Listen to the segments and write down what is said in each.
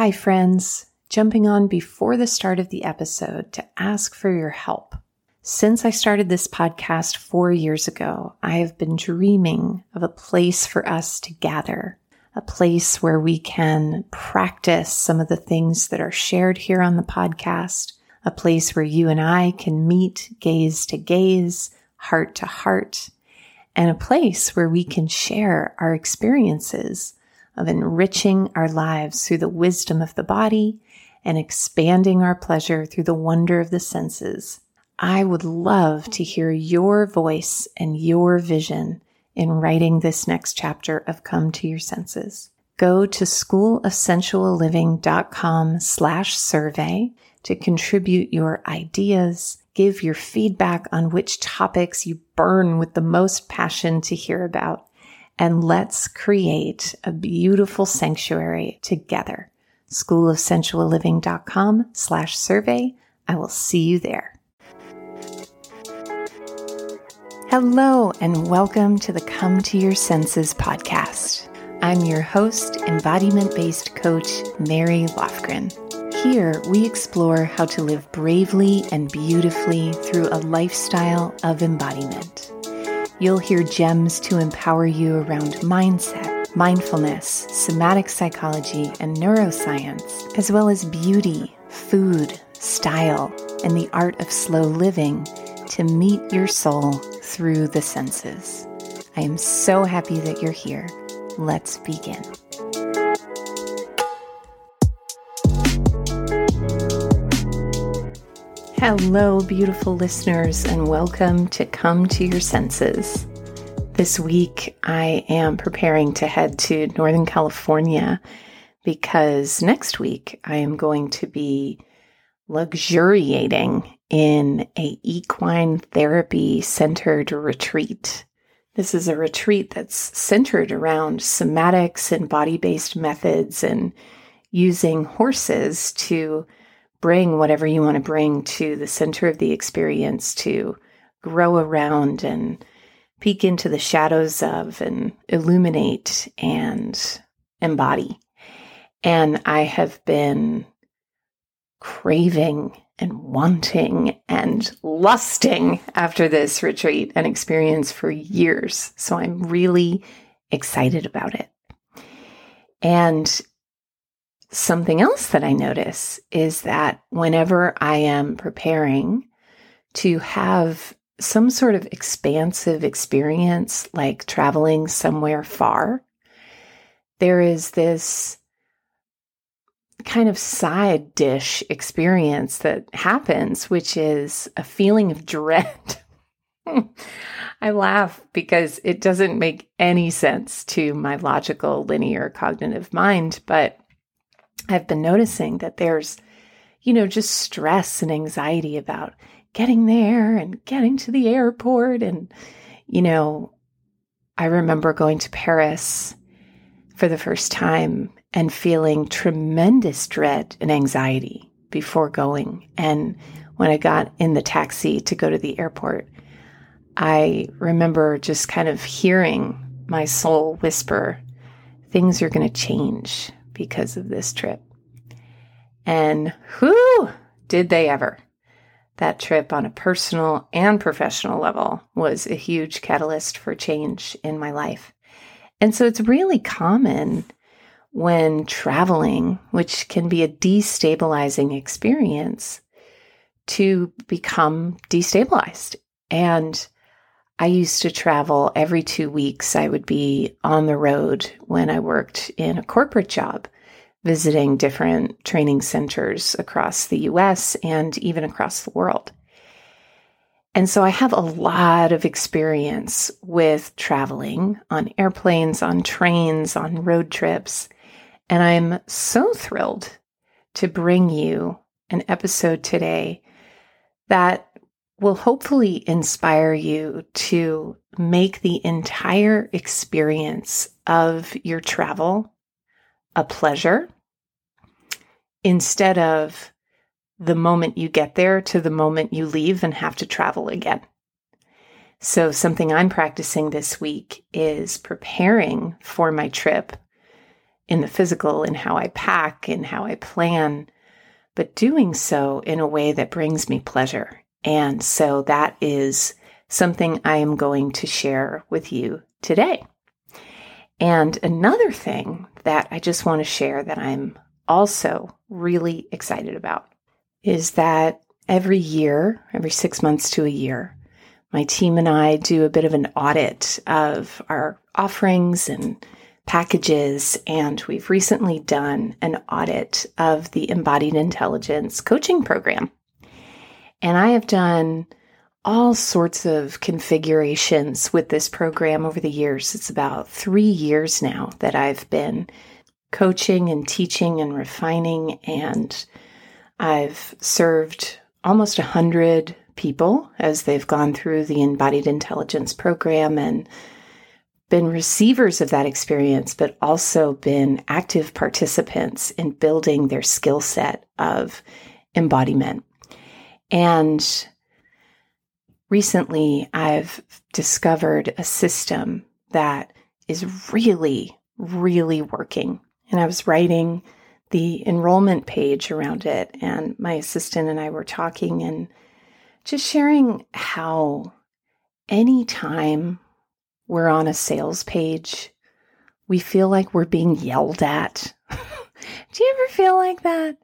Hi, friends. Jumping on before the start of the episode to ask for your help. Since I started this podcast four years ago, I have been dreaming of a place for us to gather, a place where we can practice some of the things that are shared here on the podcast, a place where you and I can meet gaze to gaze, heart to heart, and a place where we can share our experiences of enriching our lives through the wisdom of the body and expanding our pleasure through the wonder of the senses. I would love to hear your voice and your vision in writing this next chapter of Come to Your Senses. Go to schoolofsensualliving.com slash survey to contribute your ideas, give your feedback on which topics you burn with the most passion to hear about, and let's create a beautiful sanctuary together. Schoolofsensualliving.com slash survey. I will see you there. Hello, and welcome to the Come to Your Senses podcast. I'm your host, embodiment based coach, Mary Lofgren. Here, we explore how to live bravely and beautifully through a lifestyle of embodiment. You'll hear gems to empower you around mindset, mindfulness, somatic psychology, and neuroscience, as well as beauty, food, style, and the art of slow living to meet your soul through the senses. I am so happy that you're here. Let's begin. Hello, beautiful listeners, and welcome to Come to Your Senses. This week, I am preparing to head to Northern California because next week I am going to be luxuriating in a equine therapy centered retreat. This is a retreat that's centered around somatics and body based methods and using horses to bring whatever you want to bring to the center of the experience to grow around and peek into the shadows of and illuminate and embody. And I have been craving and wanting and lusting after this retreat and experience for years. So I'm really excited about it. And something else that I notice is that whenever I am preparing to have some sort of expansive experience, like traveling somewhere far, there is this kind of side dish experience that happens, which is a feeling of dread. I laugh because it doesn't make any sense to my logical, linear, cognitive mind, but I've been noticing that there's, you know, just stress and anxiety about getting there and getting to the airport. And, you know, I remember going to Paris for the first time and feeling tremendous dread and anxiety before going. And when I got in the taxi to go to the airport, I remember just kind of hearing my soul whisper, things are going to change because of this trip. And whoo, did they ever! That trip on a personal and professional level was a huge catalyst for change in my life. And so it's really common when traveling, which can be a destabilizing experience, to become destabilized. And I used to travel every two weeks. I would be on the road when I worked in a corporate job, visiting different training centers across the US and even across the world. And so I have a lot of experience with traveling on airplanes, on trains, on road trips. And I'm so thrilled to bring you an episode today that will hopefully inspire you to make the entire experience of your travel a pleasure instead of the moment you get there to the moment you leave and have to travel again. So, something I'm practicing this week is preparing for my trip in the physical, in how I pack, in how I plan, but doing so in a way that brings me pleasure. And so that is something I am going to share with you today. And another thing that I just want to share that I'm also really excited about is that every year, every six months to a year, my team and I do a bit of an audit of our offerings and packages. And we've recently done an audit of the Embodied Intelligence coaching program. And I have done all sorts of configurations with this program over the years. It's about three years now that I've been coaching and teaching and refining, and I've served almost a hundred people as they've gone through the embodied intelligence program and been receivers of that experience, but also been active participants in building their skill set of embodiment. And recently, I've discovered a system that is really, really working. And I was writing the enrollment page around it, and my assistant and I were talking and just sharing how anytime we're on a sales page, we feel like we're being yelled at. Do you ever feel like that?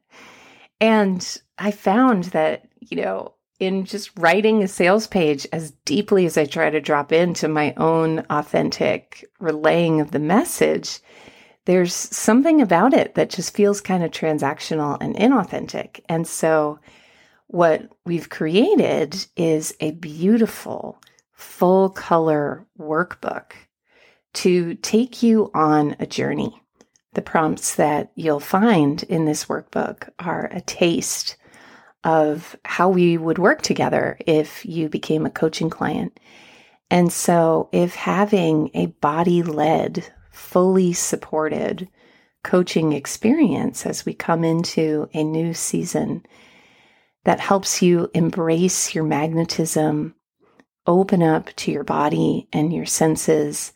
And I found that, you know, in just writing a sales page as deeply as I try to drop into my own authentic relaying of the message, there's something about it that just feels kind of transactional and inauthentic. And so, what we've created is a beautiful, full color workbook to take you on a journey. The prompts that you'll find in this workbook are a taste of how we would work together if you became a coaching client. And so, if having a body led, fully supported coaching experience as we come into a new season that helps you embrace your magnetism, open up to your body and your senses,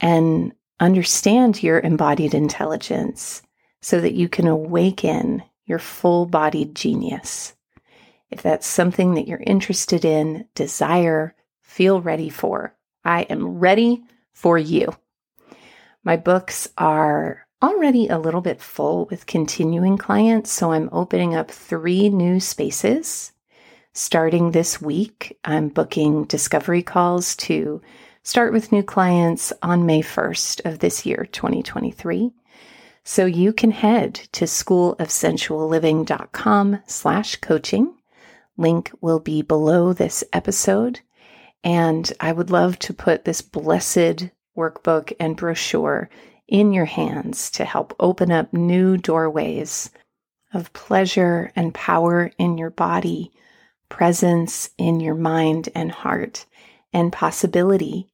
and understand your embodied intelligence so that you can awaken your full bodied genius. If that's something that you're interested in, desire, feel ready for, I am ready for you. My books are already a little bit full with continuing clients, so I'm opening up three new spaces. Starting this week, I'm booking discovery calls to start with new clients on May 1st of this year, 2023. So you can head to schoolofsensualliving.com slash coaching. Link will be below this episode. And I would love to put this blessed workbook and brochure in your hands to help open up new doorways of pleasure and power in your body, presence in your mind and heart, and possibility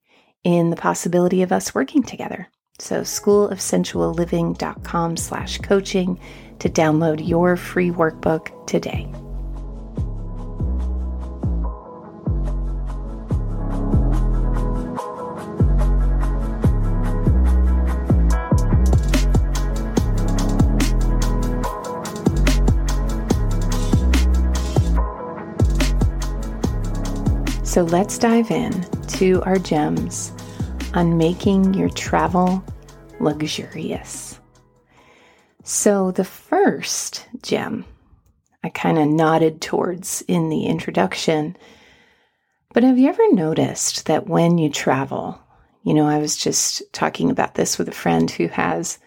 in the possibility of us working together. So schoolofsensualliving.com slash coaching to download your free workbook today. So let's dive in to our gems on making your travel luxurious. So, the first gem I kind of nodded towards in the introduction, but have you ever noticed that when you travel, you know, I was just talking about this with a friend who has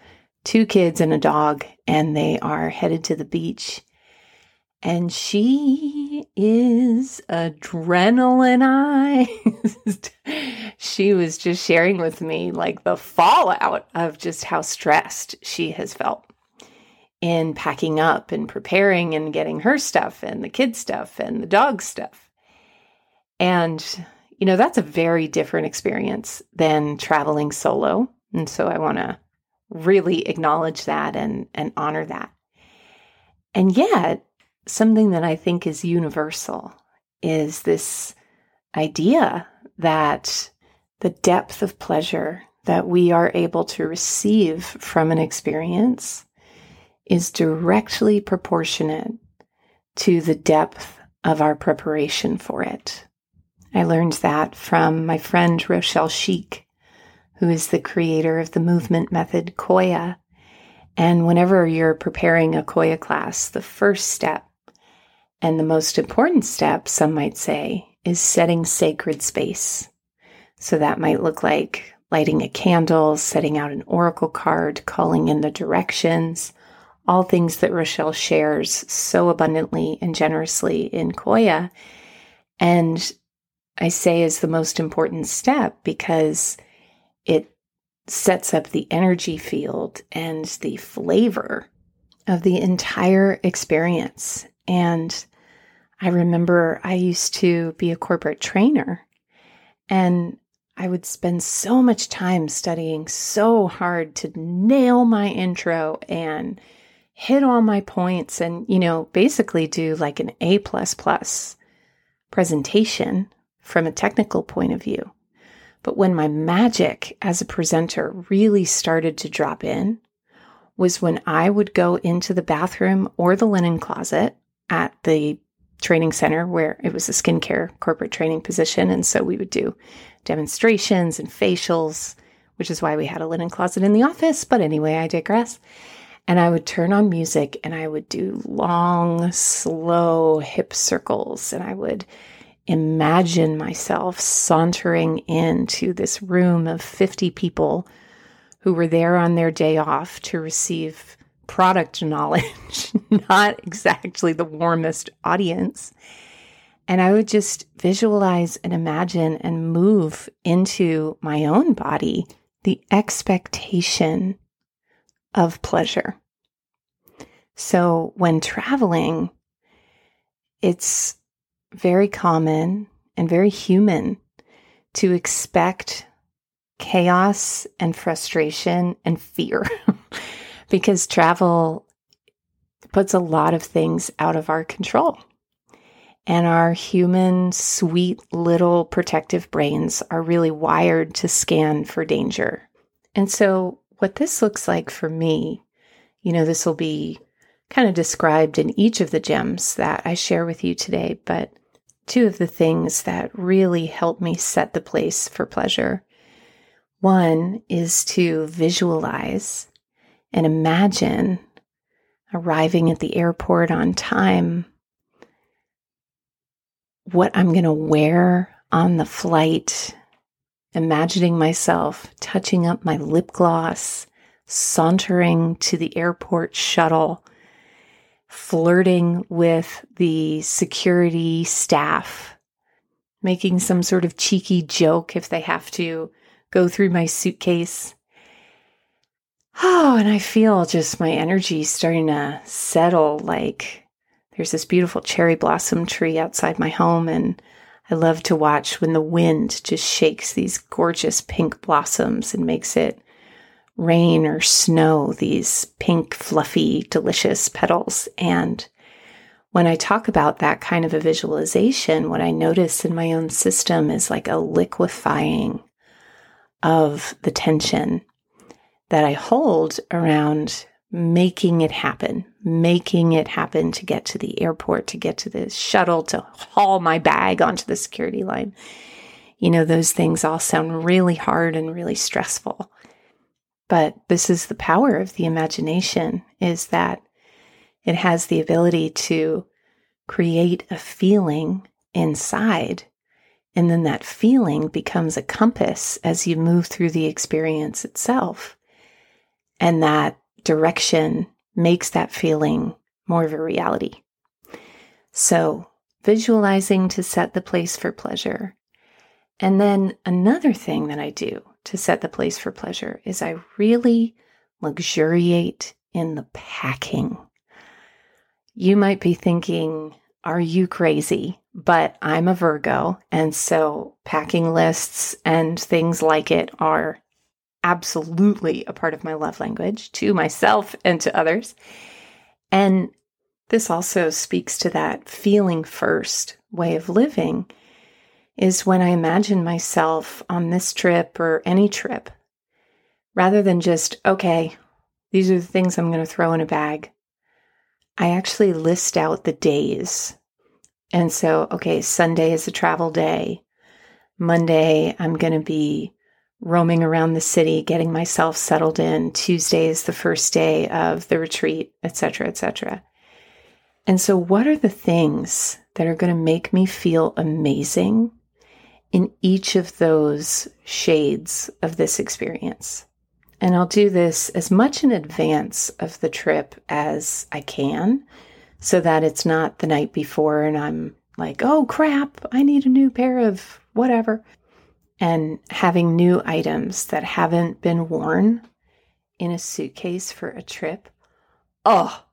two kids and a dog, and they are headed to the beach and she is adrenalinized. she was just sharing with me like the fallout of just how stressed she has felt in packing up and preparing and getting her stuff and the kids' stuff and the dog stuff. And, you know, that's a very different experience than traveling solo. And so I want to really acknowledge that and, and honor that. And yet, something that I think is universal is this idea that the depth of pleasure that we are able to receive from an experience is directly proportionate to the depth of our preparation for it. I learned that from my friend Rochelle Schieck, who is the creator of the movement method Qoya. And whenever you're preparing a Qoya class, the first step and the most important step, some might say, is setting sacred space. So that might look like lighting a candle, setting out an oracle card, calling in the directions, all things that Rochelle shares so abundantly and generously in Qoya. And I say is the most important step because it sets up the energy field and the flavor of the entire experience. And I remember I used to be a corporate trainer and I would spend so much time studying so hard to nail my intro and hit all my points and, you know, basically do like an A plus plus presentation from a technical point of view. But when my magic as a presenter really started to drop in was when I would go into the bathroom or the linen closet at the training center where it was a skincare corporate training position. And so we would do demonstrations and facials, which is why we had a linen closet in the office. But anyway, I digress. And I would turn on music and I would do long, slow hip circles. And I would imagine myself sauntering into this room of 50 people who were there on their day off to receive product knowledge, not exactly the warmest audience. And I would just visualize and imagine and move into my own body the expectation of pleasure. So when traveling, it's very common and very human to expect chaos and frustration and fear. because travel puts a lot of things out of our control. And our human, sweet little protective brains are really wired to scan for danger. And so, what this looks like for me, you know, this will be kind of described in each of the gems that I share with you today, but two of the things that really help me set the place for pleasure. One is to visualize and imagine arriving at the airport on time, what I'm going to wear on the flight, imagining myself touching up my lip gloss, sauntering to the airport shuttle, flirting with the security staff, making some sort of cheeky joke if they have to go through my suitcase Oh, and I feel just my energy starting to settle. Like there's this beautiful cherry blossom tree outside my home, and I love to watch when the wind just shakes these gorgeous pink blossoms and makes it rain or snow these pink, fluffy, delicious petals. And when I talk about that kind of a visualization, what I notice in my own system is like a liquefying of the tension that I hold around making it happen, making it happen to get to the airport, to get to the shuttle, to haul my bag onto the security line. You know, those things all sound really hard and really stressful. But this is the power of the imagination is that it has the ability to create a feeling inside. And then that feeling becomes a compass as you move through the experience itself. And that direction makes that feeling more of a reality. So, visualizing to set the place for pleasure. And then another thing that I do to set the place for pleasure is I really luxuriate in the packing. You might be thinking, are you crazy? But I'm a Virgo, and so packing lists and things like it are absolutely a part of my love language to myself and to others. And this also speaks to that feeling first way of living is when I imagine myself on this trip or any trip rather than just, okay, these are the things I'm going to throw in a bag, I actually list out the days. And so, okay, Sunday is a travel day. Monday, I'm going to be roaming around the city, getting myself settled in. Tuesday is the first day of the retreat, etc., etc. And so, what are the things that are going to make me feel amazing in each of those shades of this experience? And I'll do this as much in advance of the trip as I can so that it's not the night before and I'm like, oh crap, I need a new pair of whatever and having new items that haven't been worn in a suitcase for a trip. Oh,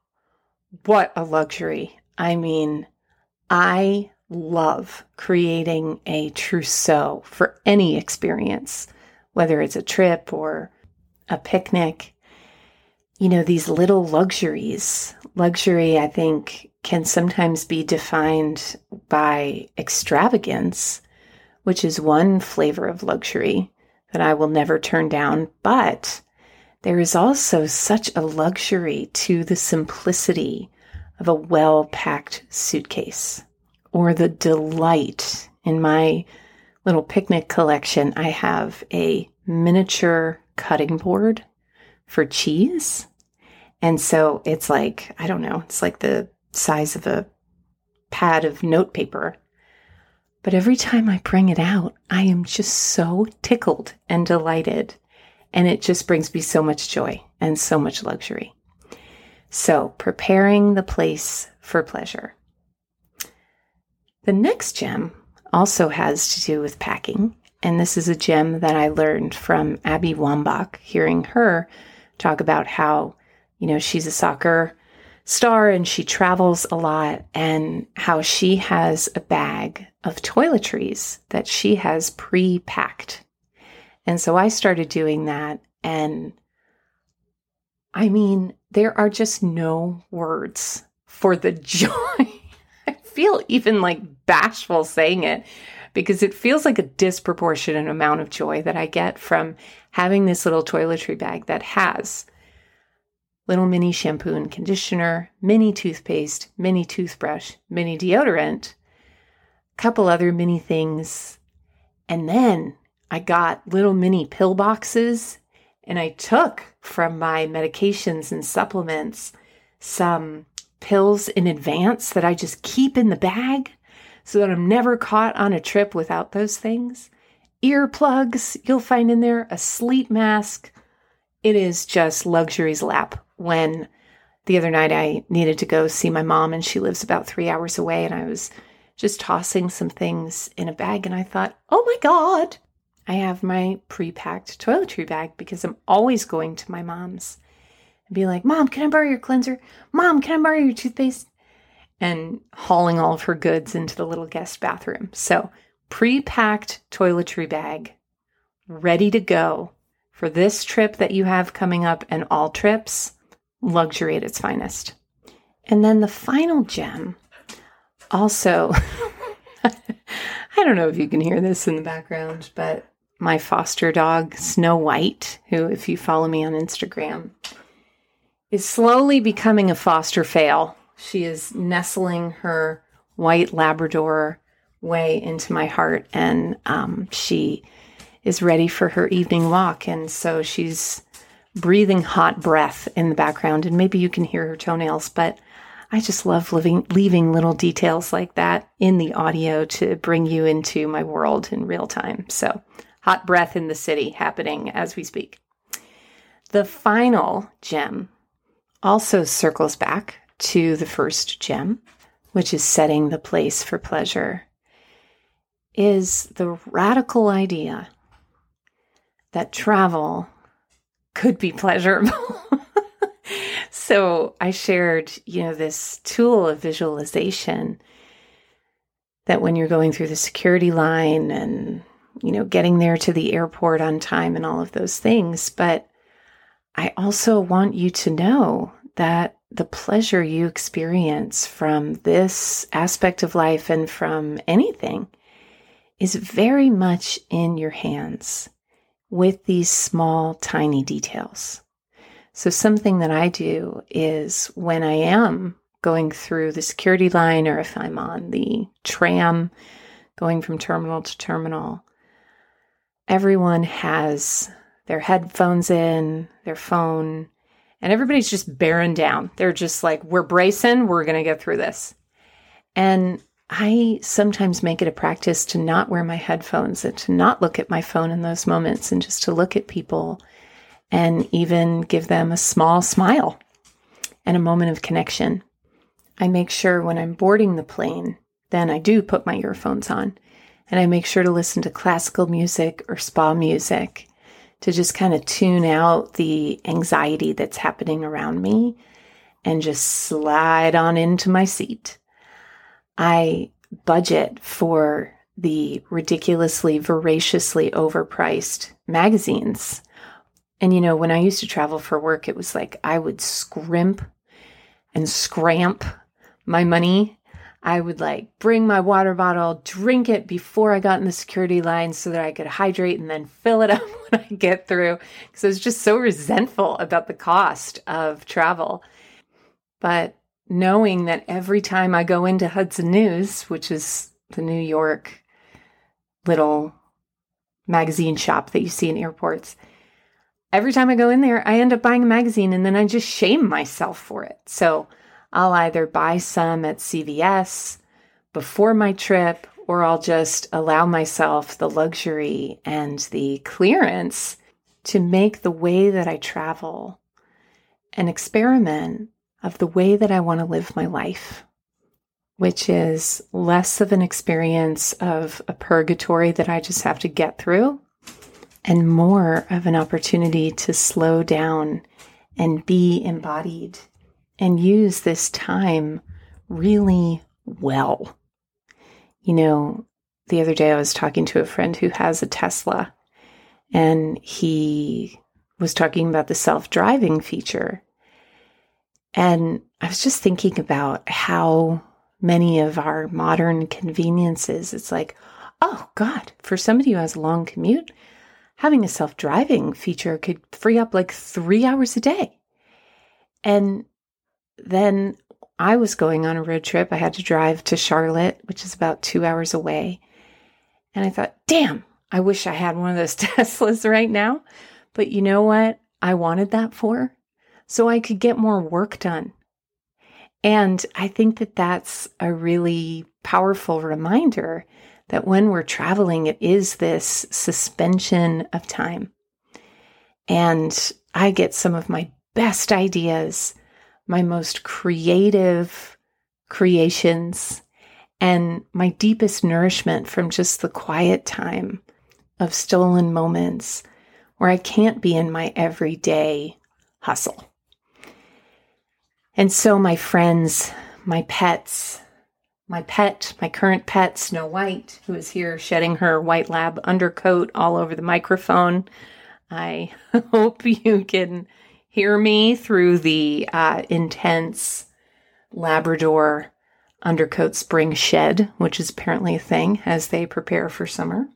what a luxury. I mean, I love creating a trousseau for any experience, whether it's a trip or a picnic. You know, these little luxuries. Luxury, I think, can sometimes be defined by extravagance which is one flavor of luxury that I will never turn down. But there is also such a luxury to the simplicity of a well packed suitcase or the delight in my little picnic collection. I have a miniature cutting board for cheese. And so it's like, I don't know, it's like the size of a pad of notepaper but every time I bring it out, I am just so tickled and delighted. And it just brings me so much joy and so much luxury. So, preparing the place for pleasure. The next gem also has to do with packing. And this is a gem that I learned from Abby Wambach, hearing her talk about how, you know, she's a soccer star and she travels a lot and how she has a bag of toiletries that she has pre packed. And so I started doing that. And I mean, there are just no words for the joy. I feel even like bashful saying it because it feels like a disproportionate amount of joy that I get from having this little toiletry bag that has little mini shampoo and conditioner, mini toothpaste, mini toothbrush, mini deodorant, a couple other mini things. And then I got little mini pill boxes and I took from my medications and supplements some pills in advance that I just keep in the bag so that I'm never caught on a trip without those things. Earplugs you'll find in there, a sleep mask. It is just luxury's lap when the other night I needed to go see my mom and she lives about three hours away and I was just tossing some things in a bag and I thought, oh my God, I have my pre packed toiletry bag because I'm always going to my mom's and be like, Mom, can I borrow your cleanser? Mom, can I borrow your toothpaste? And hauling all of her goods into the little guest bathroom. So, pre packed toiletry bag, ready to go for this trip that you have coming up and all trips luxury at its finest. And then the final gem also, I don't know if you can hear this in the background, but my foster dog, Snow White, who, if you follow me on Instagram, is slowly becoming a foster fail. She is nestling her white Labrador way into my heart, and um, she is ready for her evening walk. And so she's breathing hot breath in the background, and maybe you can hear her toenails, but I just love living, leaving little details like that in the audio to bring you into my world in real time. So, hot breath in the city happening as we speak. The final gem also circles back to the first gem, which is setting the place for pleasure, is the radical idea that travel could be pleasurable. so I shared, you know, this tool of visualization that when you're going through the security line and, you know, getting there to the airport on time and all of those things. But I also want you to know that the pleasure you experience from this aspect of life and from anything is very much in your hands. With these small, tiny details. So, something that I do is when I am going through the security line or if I'm on the tram going from terminal to terminal, everyone has their headphones in, their phone, and everybody's just bearing down. They're just like, we're bracing, we're going to get through this. And I sometimes make it a practice to not wear my headphones and to not look at my phone in those moments and just to look at people and even give them a small smile and a moment of connection. I make sure when I'm boarding the plane, then I do put my earphones on and I make sure to listen to classical music or spa music to just kind of tune out the anxiety that's happening around me and just slide on into my seat. I budget for the ridiculously, voraciously overpriced magazines. And you know, when I used to travel for work, it was like I would scrimp and scramp my money I would like bring my water bottle, drink it before I got in the security line so that I could hydrate and then fill it up when I get through because I was just so resentful about the cost of travel. But knowing that every time I go into Hudson News, which is the New York little magazine shop that you see in airports, every time I go in there, I end up buying a magazine and then I just shame myself for it. So I'll either buy some at CVS before my trip or I'll just allow myself the luxury and the clearance to make the way that I travel an experiment of the way that I want to live my life, which is less of an experience of a purgatory that I just have to get through and more of an opportunity to slow down and be embodied and use this time really well. You know, the other day I was talking to a friend who has a Tesla and he was talking about the self driving feature. And I was just thinking about how many of our modern conveniences, it's like, oh God, for somebody who has a long commute, having a self driving feature could free up like three hours a day. And then I was going on a road trip. I had to drive to Charlotte, which is about two hours away. And I thought, damn, I wish I had one of those Teslas right now. But you know what? I wanted that for so I could get more work done. And I think that that's a really powerful reminder that when we're traveling, it is this suspension of time. And I get some of my best ideas my most creative creations and my deepest nourishment from just the quiet time of stolen moments where I can't be in my everyday hustle. And so, my friends, my pets, my pet, my current pet, Snow White, who is here shedding her white lab undercoat all over the microphone. I hope you can hear me through the uh, intense Labrador undercoat spring shed, which is apparently a thing as they prepare for summer.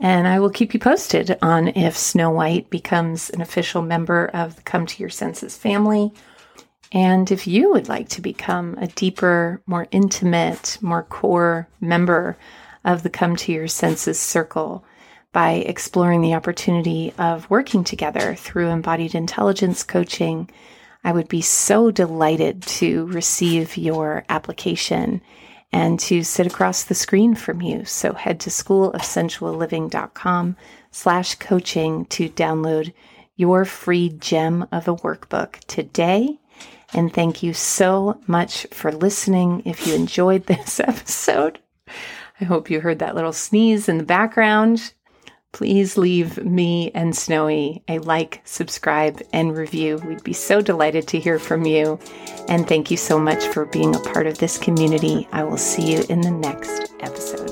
And I will keep you posted on if Snow White becomes an official member of the Come to Your Senses family. And if you would like to become a deeper, more intimate, more core member of the Come to Your Senses circle, by exploring the opportunity of working together through embodied intelligence coaching. I would be so delighted to receive your application and to sit across the screen from you. So head to schoolofsensualliving.com slash coaching to download your free gem of a workbook today. And thank you so much for listening. If you enjoyed this episode, I hope you heard that little sneeze in the background please leave me and Snowy a like, subscribe, and review. We'd be so delighted to hear from you. And thank you so much for being a part of this community. I will see you in the next episode.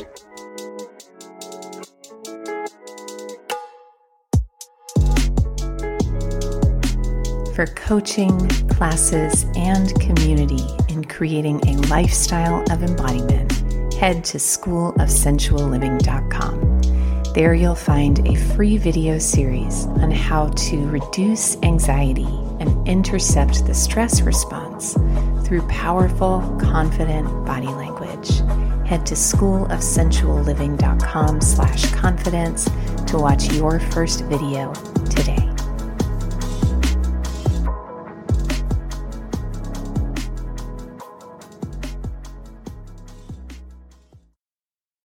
For coaching, classes, and community in creating a lifestyle of embodiment, head to schoolofsensualliving.com. There you'll find a free video series on how to reduce anxiety and intercept the stress response through powerful, confident body language. Head to schoolofsensualliving.com slash confidence to watch your first video today.